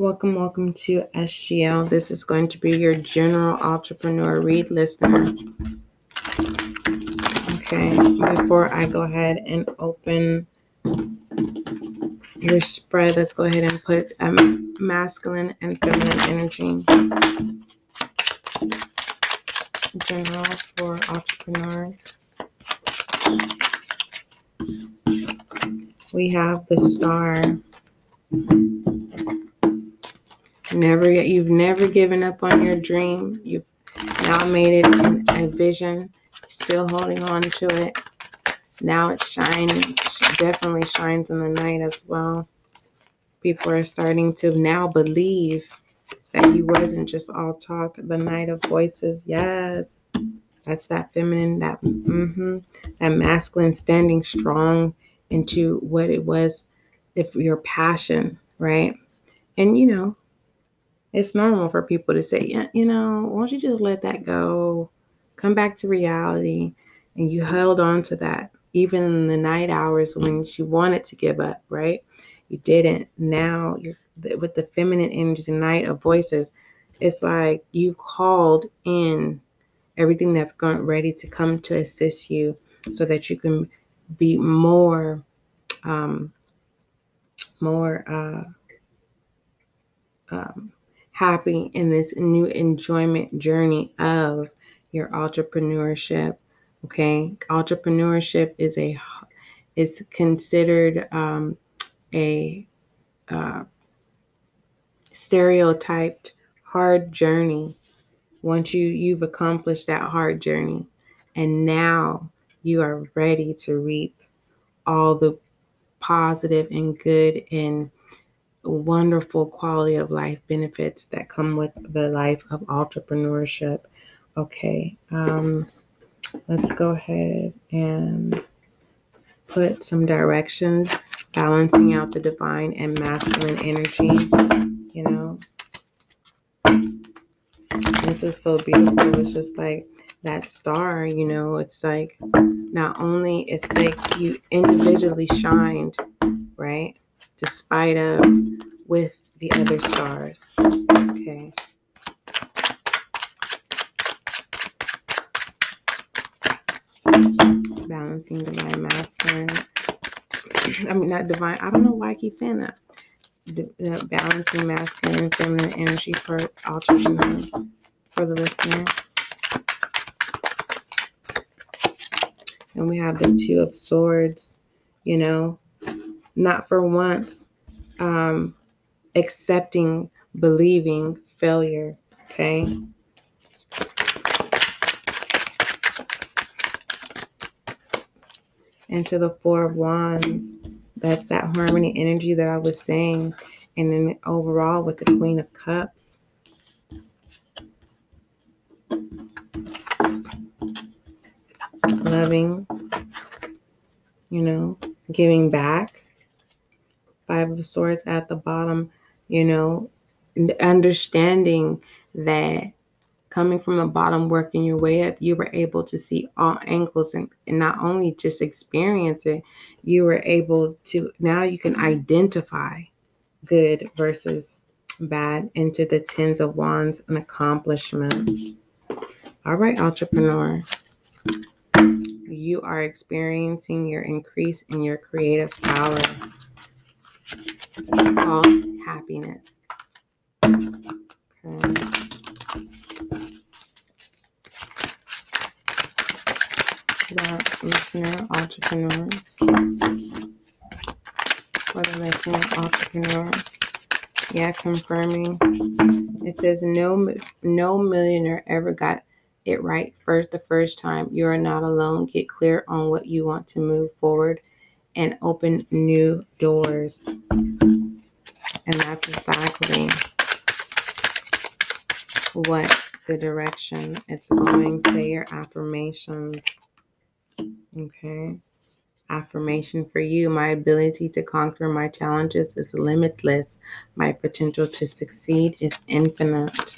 Welcome, welcome to SGL. This is going to be your general entrepreneur read listener. Okay, before I go ahead and open your spread, let's go ahead and put um, masculine and feminine energy. General for entrepreneurs. We have the star. Never, you've never given up on your dream. You've now made it in a vision. Still holding on to it. Now it's shining. Definitely shines in the night as well. People are starting to now believe that you wasn't just all talk. The night of voices. Yes, that's that feminine. That mm-hmm, that masculine standing strong into what it was. If your passion, right? And you know, it's normal for people to say, yeah, you know, why don't you just let that go? Come back to reality. And you held on to that even in the night hours when you wanted to give up, right? You didn't. Now you're with the feminine energy tonight of voices. It's like you called in everything that's going ready to come to assist you so that you can be more um more uh um happy in this new enjoyment journey of your entrepreneurship. Okay, entrepreneurship is a is considered um, a uh, stereotyped hard journey. Once you you've accomplished that hard journey, and now you are ready to reap all the positive and good and wonderful quality of life benefits that come with the life of entrepreneurship. Okay, um, let's go ahead and put some directions, balancing out the divine and masculine energy. You know, this is so beautiful. It's just like that star, you know, it's like not only it's like you individually shined, right? Despite of with the other stars. Okay. Balancing divine masculine. I mean, not divine. I don't know why I keep saying that. Uh, balancing masculine and feminine energy for entrepreneur for the listener. And we have the Two of Swords, you know, not for once um, accepting, believing failure. Okay. And to the Four of Wands, that's that harmony energy that I was saying. And then overall with the Queen of Cups. Loving, you know, giving back Five of Swords at the bottom, you know, understanding that coming from the bottom, working your way up, you were able to see all angles and, and not only just experience it, you were able to now you can identify good versus bad into the tens of wands and accomplishments. All right, entrepreneur. You are experiencing your increase in your creative power all happiness. Okay. That listener, entrepreneur. For the listener, entrepreneur. Yeah, confirming. It says no, no millionaire ever got it right first the first time. You are not alone. Get clear on what you want to move forward and open new doors. And that's exactly what the direction it's going. Say your affirmations. Okay. Affirmation for you My ability to conquer my challenges is limitless. My potential to succeed is infinite.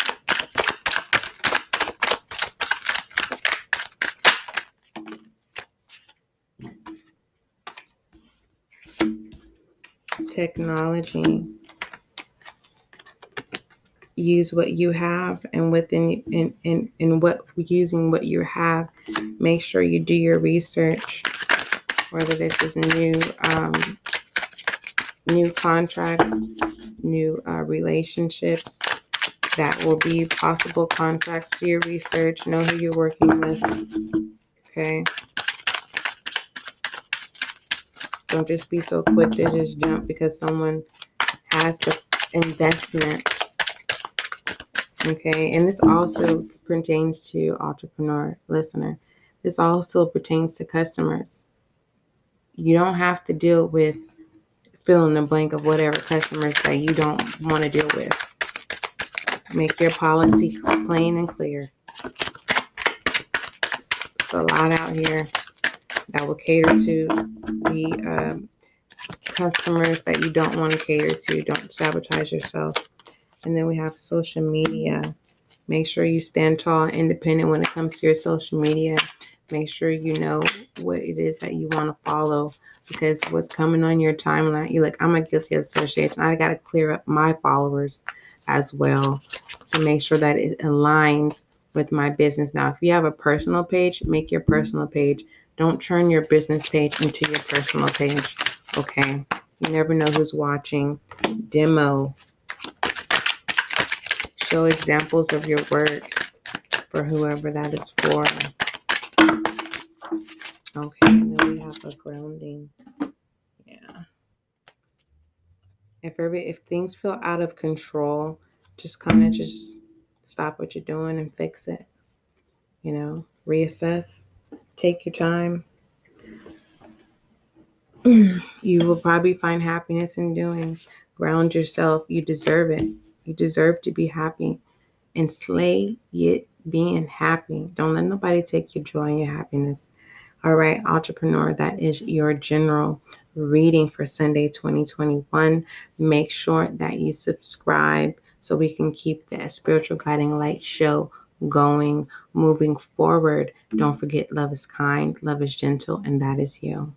Technology. use what you have and within and and in what using what you have. Make sure you do your research whether this is new um, new contracts new uh, relationships that will be possible. Contracts do your research know who you're working with okay don't just be so quick to just jump because someone has the investment Okay, and this also pertains to entrepreneur listener. This also pertains to customers. You don't have to deal with fill in the blank of whatever customers that you don't want to deal with. Make your policy plain and clear. It's a lot out here that will cater to the um, customers that you don't want to cater to. Don't sabotage yourself. And then we have social media. Make sure you stand tall independent when it comes to your social media. Make sure you know what it is that you want to follow because what's coming on your timeline, you're like, I'm a guilty association. I got to clear up my followers as well to make sure that it aligns with my business. Now, if you have a personal page, make your personal page. Don't turn your business page into your personal page. Okay. You never know who's watching. Demo show examples of your work for whoever that is for. Okay, and then we have a grounding. Yeah. If every if things feel out of control, just kind of just stop what you're doing and fix it. You know, reassess, take your time. you will probably find happiness in doing. Ground yourself. You deserve it. You deserve to be happy and slay it being happy. Don't let nobody take your joy and your happiness. All right, entrepreneur, that is your general reading for Sunday 2021. Make sure that you subscribe so we can keep the spiritual guiding light show going, moving forward. Don't mm-hmm. forget, love is kind, love is gentle, and that is you.